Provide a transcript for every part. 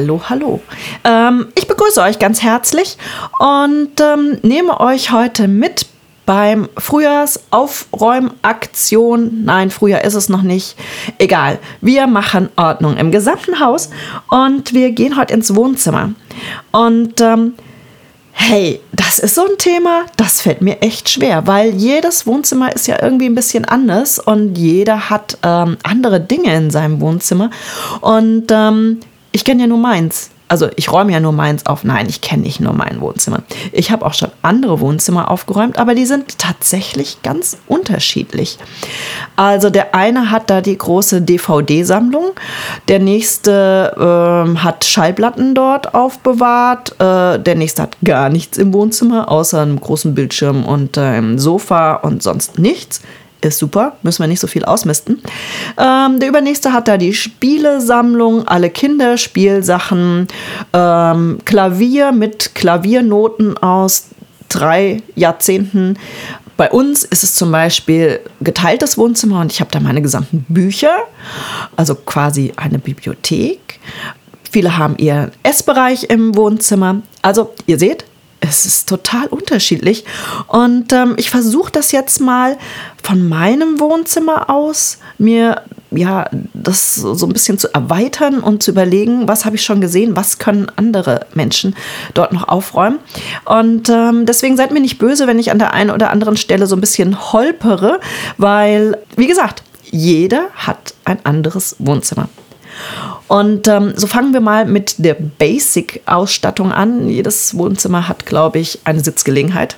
Hallo, hallo. Ähm, ich begrüße euch ganz herzlich und ähm, nehme euch heute mit beim Frühjahrsaufräumaktion. Nein, Frühjahr ist es noch nicht. Egal. Wir machen Ordnung im gesamten Haus und wir gehen heute ins Wohnzimmer. Und ähm, Hey, das ist so ein Thema, das fällt mir echt schwer, weil jedes Wohnzimmer ist ja irgendwie ein bisschen anders und jeder hat ähm, andere Dinge in seinem Wohnzimmer. Und ähm, ich kenne ja nur meins also ich räume ja nur meins auf. Nein, ich kenne nicht nur mein Wohnzimmer. Ich habe auch schon andere Wohnzimmer aufgeräumt, aber die sind tatsächlich ganz unterschiedlich. Also der eine hat da die große DVD-Sammlung, der nächste äh, hat Schallplatten dort aufbewahrt, äh, der nächste hat gar nichts im Wohnzimmer, außer einem großen Bildschirm und einem Sofa und sonst nichts ist super, müssen wir nicht so viel ausmisten. Ähm, der übernächste hat da die Spielesammlung, alle Kinderspielsachen, ähm, Klavier mit Klaviernoten aus drei Jahrzehnten. Bei uns ist es zum Beispiel geteiltes Wohnzimmer und ich habe da meine gesamten Bücher, also quasi eine Bibliothek. Viele haben ihren Essbereich im Wohnzimmer. Also ihr seht, es ist total unterschiedlich. Und ähm, ich versuche das jetzt mal von meinem Wohnzimmer aus, mir ja, das so ein bisschen zu erweitern und zu überlegen, was habe ich schon gesehen, was können andere Menschen dort noch aufräumen. Und ähm, deswegen seid mir nicht böse, wenn ich an der einen oder anderen Stelle so ein bisschen holpere, weil, wie gesagt, jeder hat ein anderes Wohnzimmer. Und ähm, so fangen wir mal mit der Basic-Ausstattung an. Jedes Wohnzimmer hat, glaube ich, eine Sitzgelegenheit.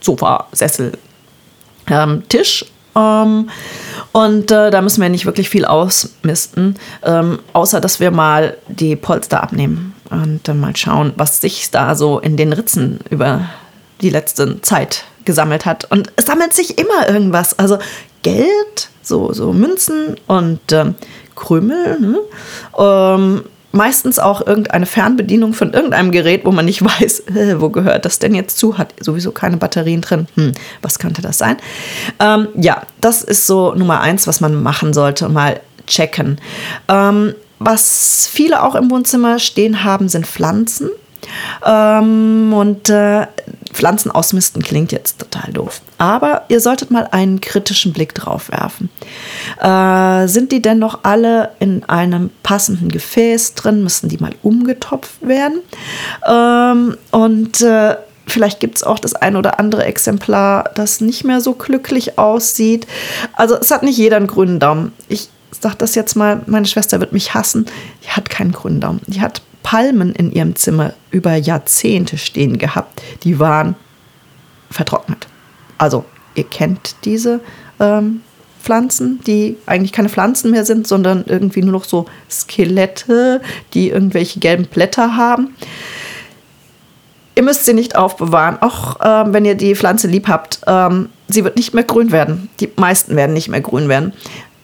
Sofa, Sessel, ähm, Tisch. Ähm, und äh, da müssen wir nicht wirklich viel ausmisten, ähm, außer dass wir mal die Polster abnehmen und dann mal schauen, was sich da so in den Ritzen über die letzte Zeit gesammelt hat. Und es sammelt sich immer irgendwas. Also Geld, so, so Münzen und ähm, Krümel. Ne? Ähm, meistens auch irgendeine Fernbedienung von irgendeinem Gerät, wo man nicht weiß, wo gehört das denn jetzt zu, hat sowieso keine Batterien drin. Hm, was könnte das sein? Ähm, ja, das ist so Nummer eins, was man machen sollte, mal checken. Ähm, was viele auch im Wohnzimmer stehen haben, sind Pflanzen. Ähm, und äh, Pflanzen ausmisten klingt jetzt total doof. Aber ihr solltet mal einen kritischen Blick drauf werfen. Äh, sind die denn noch alle in einem passenden Gefäß drin? Müssen die mal umgetopft werden? Ähm, und äh, Vielleicht gibt es auch das ein oder andere Exemplar, das nicht mehr so glücklich aussieht. Also es hat nicht jeder einen grünen Daumen. Ich sage das jetzt mal, meine Schwester wird mich hassen. Die hat keinen grünen Daumen. Die hat Palmen in ihrem Zimmer über Jahrzehnte stehen gehabt. Die waren vertrocknet. Also ihr kennt diese ähm, Pflanzen, die eigentlich keine Pflanzen mehr sind, sondern irgendwie nur noch so Skelette, die irgendwelche gelben Blätter haben. Ihr müsst sie nicht aufbewahren, auch ähm, wenn ihr die Pflanze lieb habt. Ähm, sie wird nicht mehr grün werden. Die meisten werden nicht mehr grün werden.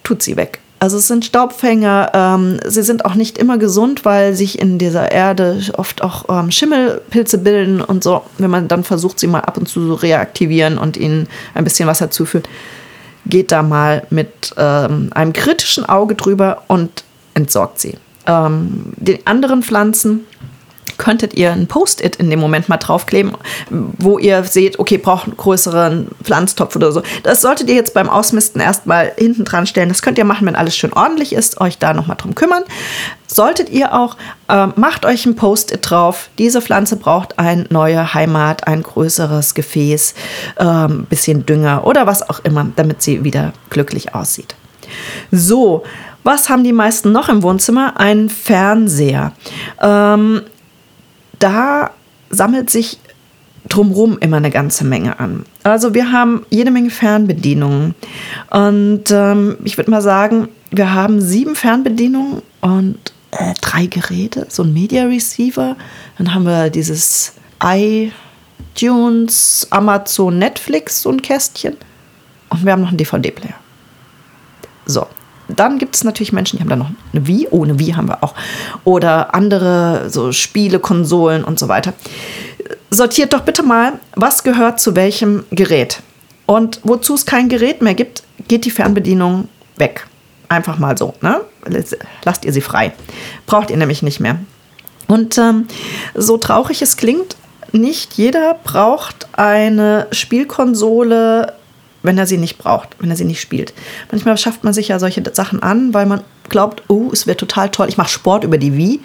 Tut sie weg. Also es sind Staubfänger. Ähm, sie sind auch nicht immer gesund, weil sich in dieser Erde oft auch ähm, Schimmelpilze bilden und so. Wenn man dann versucht, sie mal ab und zu so reaktivieren und ihnen ein bisschen Wasser zuführt, geht da mal mit ähm, einem kritischen Auge drüber und entsorgt sie. Ähm, die anderen Pflanzen könntet ihr ein Post-it in dem Moment mal draufkleben, wo ihr seht, okay, braucht einen größeren Pflanztopf oder so. Das solltet ihr jetzt beim Ausmisten erstmal hinten dran stellen. Das könnt ihr machen, wenn alles schön ordentlich ist, euch da nochmal drum kümmern. Solltet ihr auch, äh, macht euch ein Post-it drauf. Diese Pflanze braucht eine neue Heimat, ein größeres Gefäß, ein ähm, bisschen Dünger oder was auch immer, damit sie wieder glücklich aussieht. So, was haben die meisten noch im Wohnzimmer? Ein Fernseher. Ähm, da sammelt sich drumherum immer eine ganze Menge an. Also wir haben jede Menge Fernbedienungen. Und ähm, ich würde mal sagen, wir haben sieben Fernbedienungen und äh, drei Geräte, so ein Media Receiver. Dann haben wir dieses iTunes, Amazon, Netflix, so ein Kästchen. Und wir haben noch einen DVD-Player. So, dann gibt es natürlich Menschen, die haben da noch eine Wii, oh, eine Wii haben wir auch. Oder andere so Spiele, Konsolen und so weiter. Sortiert doch bitte mal, was gehört zu welchem Gerät. Und wozu es kein Gerät mehr gibt, geht die Fernbedienung weg. Einfach mal so. Ne? Lasst ihr sie frei. Braucht ihr nämlich nicht mehr. Und ähm, so traurig es klingt, nicht jeder braucht eine Spielkonsole, wenn er sie nicht braucht, wenn er sie nicht spielt. Manchmal schafft man sich ja solche Sachen an, weil man glaubt, oh, es wird total toll. Ich mache Sport über die Wii.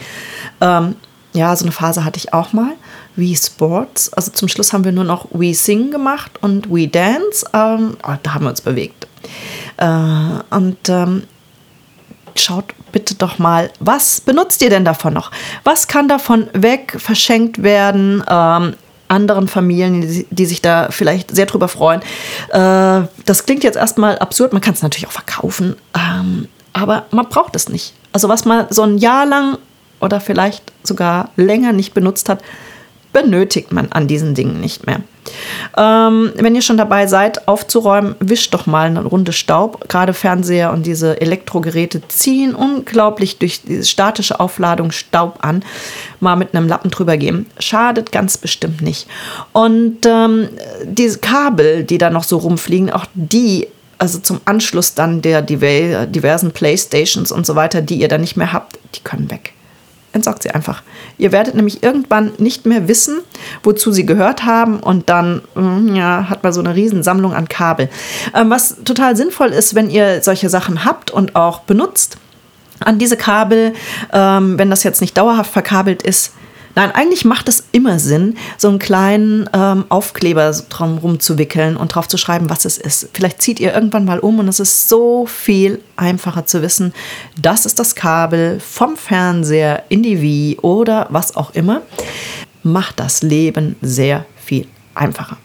Ähm, ja, so eine Phase hatte ich auch mal. Wii Sports. Also zum Schluss haben wir nur noch Wii Sing gemacht und Wii Dance. Ähm, oh, da haben wir uns bewegt. Äh, und ähm, schaut bitte doch mal, was benutzt ihr denn davon noch? Was kann davon weg verschenkt werden? Ähm, anderen Familien, die, die, sich da vielleicht sehr drüber freuen. Äh, das klingt jetzt erstmal absurd, man kann es natürlich auch verkaufen, ähm, aber man braucht es nicht. Also was man so ein Jahr lang oder vielleicht sogar länger nicht benutzt hat, benötigt man an diesen Dingen nicht mehr. Ähm, wenn ihr schon dabei seid, aufzuräumen, wischt doch mal eine Runde Staub. Gerade Fernseher und diese Elektrogeräte ziehen unglaublich durch diese statische Aufladung Staub an. Mal mit einem Lappen drüber gehen. Schadet ganz bestimmt nicht. Und ähm, diese Kabel, die da noch so rumfliegen, auch die also zum Anschluss dann der diversen Playstations und so weiter, die ihr dann nicht mehr habt, die können weg entsorgt sie einfach. Ihr werdet nämlich irgendwann nicht mehr wissen, wozu sie gehört haben und dann hm, ja, hat man so eine Riesensammlung an Kabel. Ähm, was total sinnvoll ist, wenn ihr solche Sachen habt und auch benutzt, an diese Kabel, ähm, wenn das jetzt nicht dauerhaft verkabelt ist, Nein, eigentlich macht es immer Sinn, so einen kleinen ähm, Aufkleber drum rumzuwickeln und drauf zu schreiben, was es ist. Vielleicht zieht ihr irgendwann mal um und es ist so viel einfacher zu wissen, das ist das Kabel vom Fernseher in die Wii oder was auch immer. Macht das Leben sehr viel einfacher.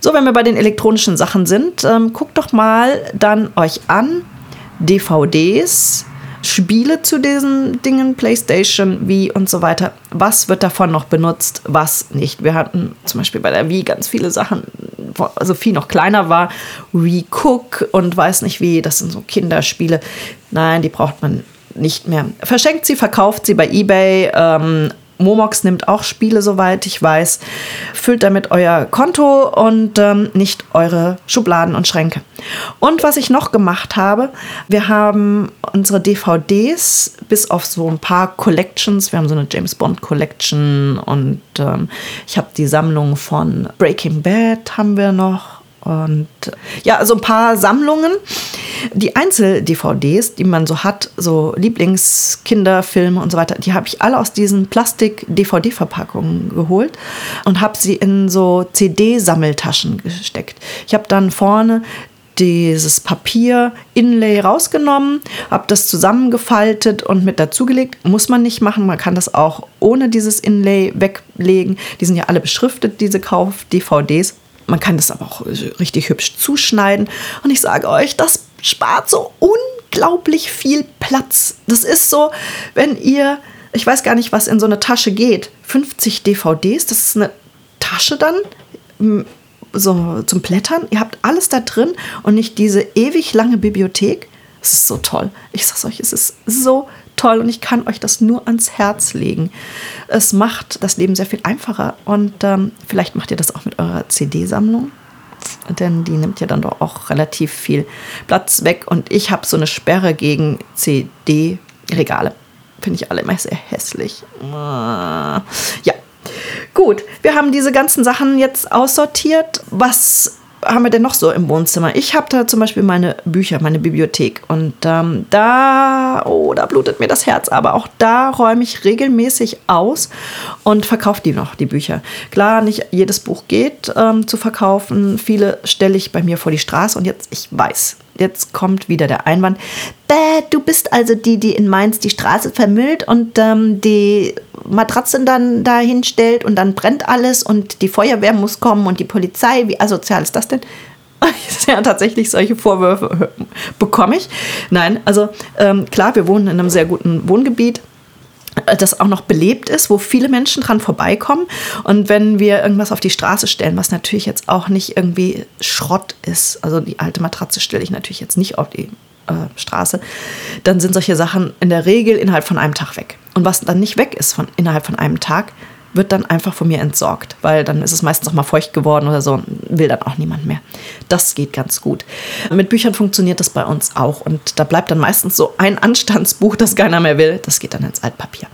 So, wenn wir bei den elektronischen Sachen sind, ähm, guckt doch mal dann euch an DVDs, Spiele zu diesen Dingen, PlayStation, Wii und so weiter. Was wird davon noch benutzt, was nicht? Wir hatten zum Beispiel bei der Wii ganz viele Sachen, also viel noch kleiner war. Wii Cook und weiß nicht wie, das sind so Kinderspiele. Nein, die braucht man nicht mehr. Verschenkt sie, verkauft sie bei eBay. Ähm, Momox nimmt auch Spiele, soweit ich weiß. Füllt damit euer Konto und ähm, nicht eure Schubladen und Schränke. Und was ich noch gemacht habe, wir haben unsere DVDs bis auf so ein paar Collections. Wir haben so eine James Bond Collection und ähm, ich habe die Sammlung von Breaking Bad haben wir noch und ja, also ein paar Sammlungen. Die Einzel-DVDs, die man so hat, so Lieblingskinderfilme und so weiter, die habe ich alle aus diesen Plastik-DVD-Verpackungen geholt und habe sie in so CD-Sammeltaschen gesteckt. Ich habe dann vorne dieses Papier-Inlay rausgenommen, habe das zusammengefaltet und mit dazugelegt. Muss man nicht machen, man kann das auch ohne dieses Inlay weglegen. Die sind ja alle beschriftet, diese Kauf-DVDs. Man kann das aber auch richtig hübsch zuschneiden. Und ich sage euch, das spart so unglaublich viel Platz. Das ist so, wenn ihr, ich weiß gar nicht, was in so eine Tasche geht, 50 DVDs, das ist eine Tasche dann so zum Blättern. Ihr habt alles da drin und nicht diese ewig lange Bibliothek. Es ist so toll. Ich sag's euch, es ist so toll und ich kann euch das nur ans Herz legen. Es macht das Leben sehr viel einfacher und ähm, vielleicht macht ihr das auch mit eurer CD-Sammlung. Denn die nimmt ja dann doch auch relativ viel Platz weg. Und ich habe so eine Sperre gegen CD-Regale. Finde ich alle immer sehr hässlich. Ja, Gut, wir haben diese ganzen Sachen jetzt aussortiert. Was haben wir denn noch so im Wohnzimmer? Ich habe da zum Beispiel meine Bücher, meine Bibliothek. Und ähm, da, oh, da blutet mir das Herz. Aber auch da räume ich regelmäßig aus und verkaufe die noch, die Bücher. Klar, nicht jedes Buch geht ähm, zu verkaufen. Viele stelle ich bei mir vor die Straße. Und jetzt, ich weiß, jetzt kommt wieder der Einwand. Bäh, du bist also die, die in Mainz die Straße vermüllt und ähm, die Matratzen dann dahin stellt und dann brennt alles und die Feuerwehr muss kommen und die Polizei. Wie asozial ist das denn? ja, tatsächlich solche Vorwürfe bekomme ich. Nein, also ähm, klar, wir wohnen in einem sehr guten Wohngebiet äh, das auch noch belebt ist, wo viele Menschen dran vorbeikommen. Und wenn wir irgendwas auf die Straße stellen, was natürlich jetzt auch nicht irgendwie Schrott ist, also die alte Matratze stelle ich natürlich jetzt nicht auf die äh, Straße, dann sind solche Sachen in der Regel innerhalb von einem Tag weg. Und was dann nicht weg ist von, innerhalb von einem Tag, wird dann einfach von mir entsorgt, weil dann ist es meistens auch mal feucht geworden oder so und will dann auch niemand mehr. Das geht ganz gut. Mit Büchern funktioniert das bei uns auch und da bleibt dann meistens so ein Anstandsbuch, das keiner mehr will. Das geht dann ins Altpapier.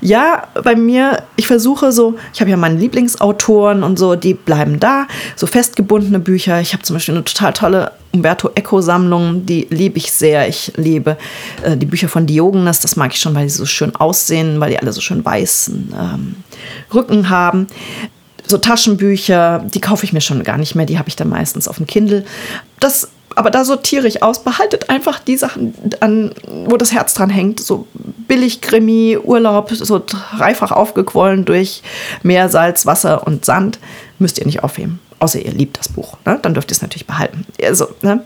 Ja, bei mir, ich versuche so, ich habe ja meine Lieblingsautoren und so, die bleiben da, so festgebundene Bücher. Ich habe zum Beispiel eine total tolle Umberto Eco-Sammlung, die liebe ich sehr. Ich liebe äh, die Bücher von Diogenes, das mag ich schon, weil die so schön aussehen, weil die alle so schön weißen ähm, Rücken haben so Taschenbücher, die kaufe ich mir schon gar nicht mehr, die habe ich dann meistens auf dem Kindle. Das aber da sortiere ich aus. Behaltet einfach die Sachen, an, wo das Herz dran hängt. So billig Krimi, Urlaub, so dreifach aufgequollen durch Meer, Salz, Wasser und Sand. Müsst ihr nicht aufheben. Außer ihr liebt das Buch. Ne? Dann dürft ihr es natürlich behalten. Also, ne?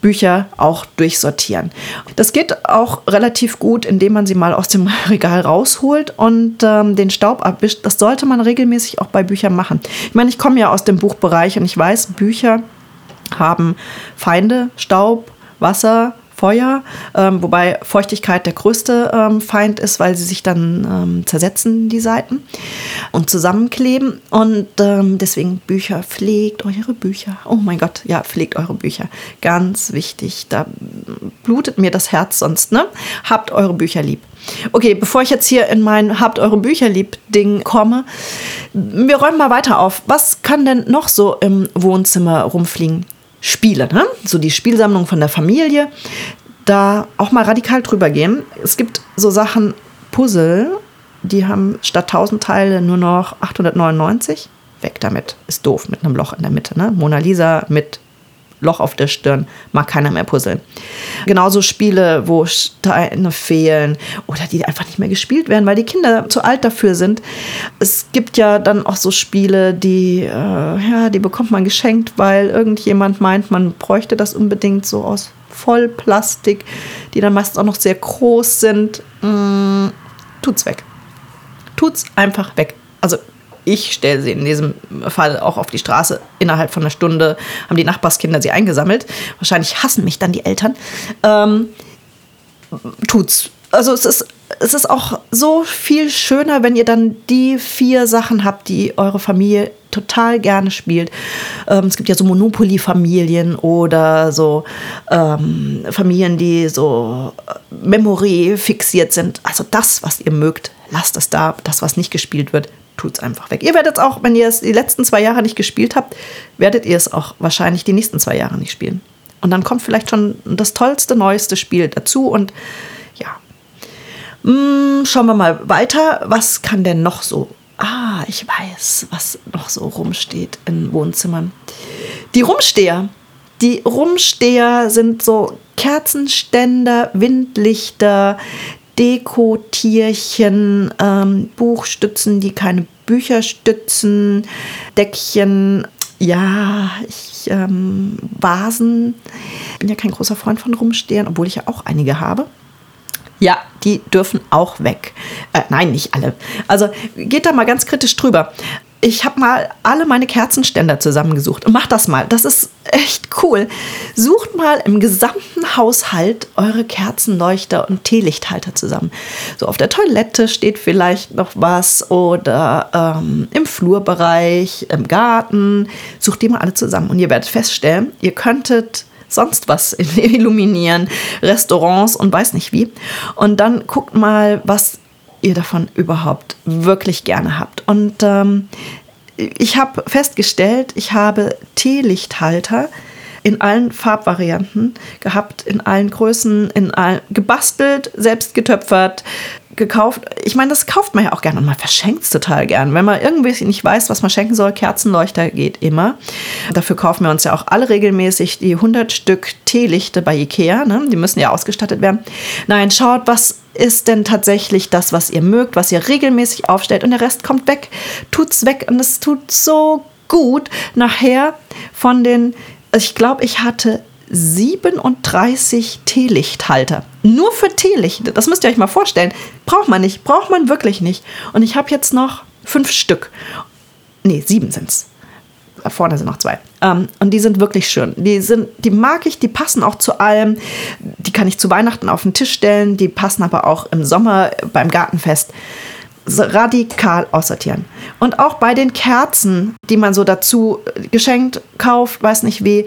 Bücher auch durchsortieren. Das geht auch relativ gut, indem man sie mal aus dem Regal rausholt und ähm, den Staub abwischt. Das sollte man regelmäßig auch bei Büchern machen. Ich meine, ich komme ja aus dem Buchbereich und ich weiß, Bücher haben Feinde, Staub, Wasser, Feuer, ähm, wobei Feuchtigkeit der größte ähm, Feind ist, weil sie sich dann ähm, zersetzen, die Seiten, und zusammenkleben. Und ähm, deswegen Bücher, pflegt eure Bücher. Oh mein Gott, ja, pflegt eure Bücher. Ganz wichtig. Da blutet mir das Herz sonst, ne? Habt eure Bücher lieb. Okay, bevor ich jetzt hier in mein Habt eure Bücher lieb Ding komme, wir räumen mal weiter auf. Was kann denn noch so im Wohnzimmer rumfliegen? Spiele, ne? so die Spielsammlung von der Familie, da auch mal radikal drüber gehen. Es gibt so Sachen, Puzzle, die haben statt 1000 Teile nur noch 899. Weg damit. Ist doof mit einem Loch in der Mitte. Ne? Mona Lisa mit Loch auf der Stirn, mag keiner mehr puzzeln. Genauso Spiele, wo Steine fehlen oder die einfach nicht mehr gespielt werden, weil die Kinder zu alt dafür sind. Es gibt ja dann auch so Spiele, die, äh, ja, die bekommt man geschenkt, weil irgendjemand meint, man bräuchte das unbedingt so aus Vollplastik, die dann meistens auch noch sehr groß sind. Mm, tut's weg. Tut's einfach weg. Also ich stelle sie in diesem Fall auch auf die Straße. Innerhalb von einer Stunde haben die Nachbarskinder sie eingesammelt. Wahrscheinlich hassen mich dann die Eltern. Ähm, tut's. Also es ist, es ist auch so viel schöner, wenn ihr dann die vier Sachen habt, die eure Familie total gerne spielt. Ähm, es gibt ja so Monopoly-Familien oder so ähm, Familien, die so äh, Memory fixiert sind. Also das, was ihr mögt, lasst es da. Das, was nicht gespielt wird, tut es einfach weg. Ihr werdet es auch, wenn ihr es die letzten zwei Jahre nicht gespielt habt, werdet ihr es auch wahrscheinlich die nächsten zwei Jahre nicht spielen. Und dann kommt vielleicht schon das tollste, neueste Spiel dazu und ja. Hm, schauen wir mal weiter. Was kann denn noch so? Ah, ich weiß, was noch so rumsteht in Wohnzimmern. Die Rumsteher. Die Rumsteher sind so Kerzenständer, Windlichter, Dekotierchen, ähm, Buchstützen, die keine Bücher stützen, Deckchen, ja, ich, ähm, Vasen. Ich bin ja kein großer Freund von Rumstehen, obwohl ich ja auch einige habe. Ja, die dürfen auch weg. Äh, nein, nicht alle. Also geht da mal ganz kritisch drüber ich habe mal alle meine Kerzenständer zusammengesucht macht das mal. Das ist echt cool. Sucht mal im gesamten Haushalt eure Kerzenleuchter und Teelichthalter zusammen. So auf der Toilette steht vielleicht noch was oder ähm, im Flurbereich, im Garten. Sucht die mal alle zusammen und ihr werdet feststellen, ihr könntet sonst was illuminieren, Restaurants und weiß nicht wie. Und dann guckt mal, was ihr davon überhaupt wirklich gerne habt. Und ähm, ich habe festgestellt, ich habe Teelichthalter in allen Farbvarianten gehabt, in allen Größen, in all, gebastelt, selbst getöpfert, gekauft. Ich meine, das kauft man ja auch gerne und man verschenkt es total gern. Wenn man irgendwie nicht weiß, was man schenken soll, Kerzenleuchter geht immer. Dafür kaufen wir uns ja auch alle regelmäßig die 100 Stück Teelichte bei Ikea. Ne? Die müssen ja ausgestattet werden. Nein, schaut, was ist denn tatsächlich das, was ihr mögt, was ihr regelmäßig aufstellt und der Rest kommt weg. Tut's weg und es tut so gut nachher von den, ich glaube, ich hatte 37 Teelichthalter. Nur für Teelichte. Das müsst ihr euch mal vorstellen. Braucht man nicht. Braucht man wirklich nicht. Und ich habe jetzt noch fünf Stück. Nee, sieben sind es. Vorne sind noch zwei. Ähm, und die sind wirklich schön. Die, sind, die mag ich, die passen auch zu allem. Die kann ich zu Weihnachten auf den Tisch stellen. Die passen aber auch im Sommer beim Gartenfest. radikal aussortieren. Und auch bei den Kerzen, die man so dazu geschenkt kauft, weiß nicht wie,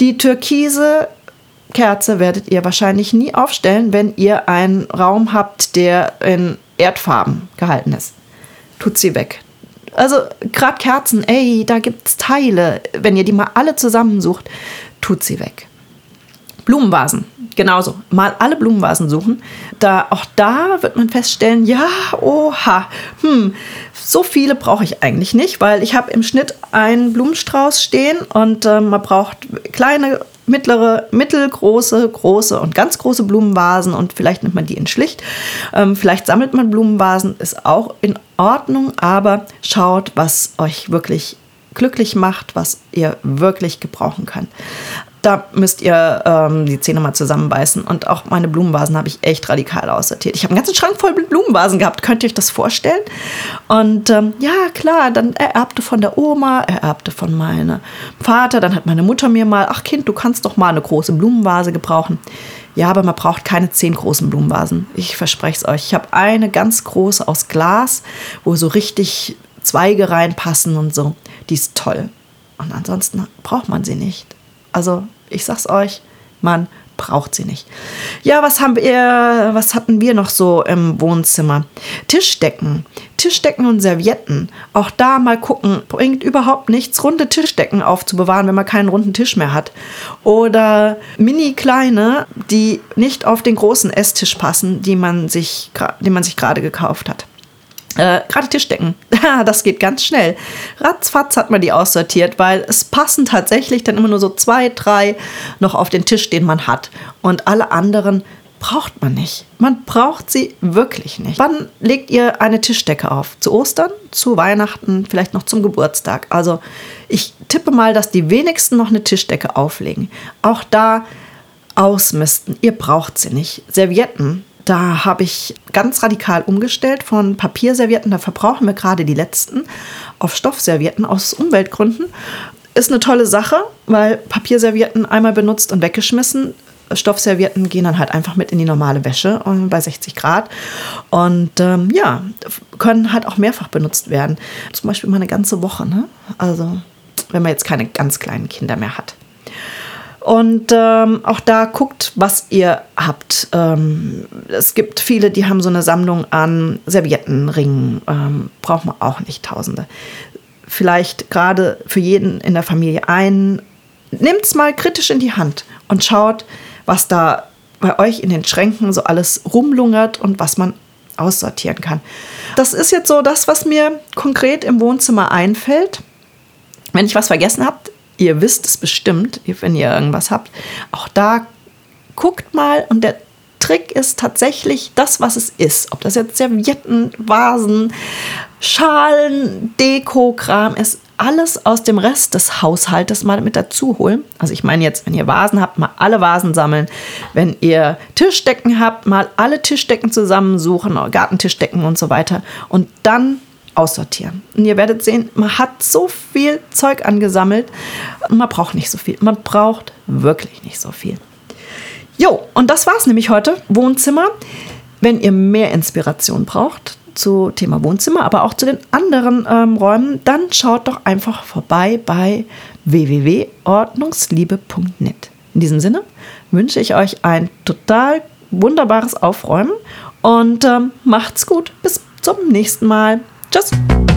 die türkise Kerze werdet ihr wahrscheinlich nie aufstellen, wenn ihr einen Raum habt, der in Erdfarben gehalten ist. Tut sie weg. Also gerade Kerzen, ey, da gibt es Teile. Wenn ihr die mal alle zusammensucht, tut sie weg. Blumenvasen, genauso. Mal alle Blumenvasen suchen. Da, auch da wird man feststellen, ja, oha, hm, so viele brauche ich eigentlich nicht, weil ich habe im Schnitt einen Blumenstrauß stehen und äh, man braucht kleine mittlere, mittelgroße, große und ganz große Blumenvasen und vielleicht nimmt man die in schlicht. Ähm, vielleicht sammelt man Blumenvasen, ist auch in Ordnung, aber schaut, was euch wirklich glücklich macht, was ihr wirklich gebrauchen könnt da müsst ihr ähm, die Zähne mal zusammenbeißen. Und auch meine Blumenvasen habe ich echt radikal aussortiert. Ich habe einen ganzen Schrank voll Blumenvasen gehabt. Könnt ihr euch das vorstellen? Und ähm, ja, klar, dann ererbte von der Oma, ererbte von meinem Vater. Dann hat meine Mutter mir mal, ach Kind, du kannst doch mal eine große Blumenvase gebrauchen. Ja, aber man braucht keine zehn großen Blumenvasen. Ich verspreche es euch. Ich habe eine ganz große aus Glas, wo so richtig Zweige reinpassen und so. Die ist toll. Und ansonsten braucht man sie nicht. Also ich sag's euch, man braucht sie nicht. Ja, was haben wir, was hatten wir noch so im Wohnzimmer? Tischdecken, Tischdecken und Servietten. Auch da mal gucken, bringt überhaupt nichts, runde Tischdecken aufzubewahren, wenn man keinen runden Tisch mehr hat. Oder mini kleine, die nicht auf den großen Esstisch passen, die man sich, den man sich gerade gekauft hat. Äh, Gerade Tischdecken, das geht ganz schnell. Ratzfatz hat man die aussortiert, weil es passen tatsächlich dann immer nur so zwei, drei noch auf den Tisch, den man hat. Und alle anderen braucht man nicht. Man braucht sie wirklich nicht. Wann legt ihr eine Tischdecke auf? Zu Ostern, zu Weihnachten, vielleicht noch zum Geburtstag. Also ich tippe mal, dass die wenigsten noch eine Tischdecke auflegen. Auch da ausmisten. Ihr braucht sie nicht. Servietten da habe ich ganz radikal umgestellt von Papierservietten, da verbrauchen wir gerade die letzten, auf Stoffservietten aus Umweltgründen. Ist eine tolle Sache, weil Papierservietten einmal benutzt und weggeschmissen. Stoffservietten gehen dann halt einfach mit in die normale Wäsche äh, bei 60 Grad und ähm, ja, können halt auch mehrfach benutzt werden. Zum Beispiel mal eine ganze Woche, ne? Also wenn man jetzt keine ganz kleinen Kinder mehr hat. Und ähm, auch da guckt, was ihr habt. Ähm, es gibt viele, die haben so eine Sammlung an Serviettenringen. Ähm, braucht man auch nicht Tausende. Vielleicht gerade für jeden in der Familie einen. Nehmt es mal kritisch in die Hand und schaut, was da bei euch in den Schränken so alles rumlungert und was man aussortieren kann. Das ist jetzt so das, was mir konkret im Wohnzimmer einfällt. Wenn ich was vergessen habe, ihr wisst es bestimmt, wenn ihr irgendwas habt. Auch da guckt mal und der Trick ist tatsächlich das, was es ist. Ob das jetzt Servietten, Vasen, Schalen, Deko, Kram ist, alles aus dem Rest des Haushaltes mal mit dazu holen. Also ich meine jetzt, wenn ihr Vasen habt, mal alle Vasen sammeln. Wenn ihr Tischdecken habt, mal alle Tischdecken zusammensuchen, Gartentischdecken und so weiter. Und dann aussortieren. Und ihr werdet sehen, man hat so viel Zeug angesammelt. Man braucht nicht so viel. Man braucht wirklich nicht so viel. Jo, und das war's nämlich heute. Wohnzimmer. Wenn ihr mehr Inspiration braucht zu Thema Wohnzimmer, aber auch zu den anderen ähm, Räumen, dann schaut doch einfach vorbei bei www.ordnungsliebe.net. In diesem Sinne wünsche ich euch ein total wunderbares Aufräumen und ähm, macht's gut. Bis zum nächsten Mal. Tschüss.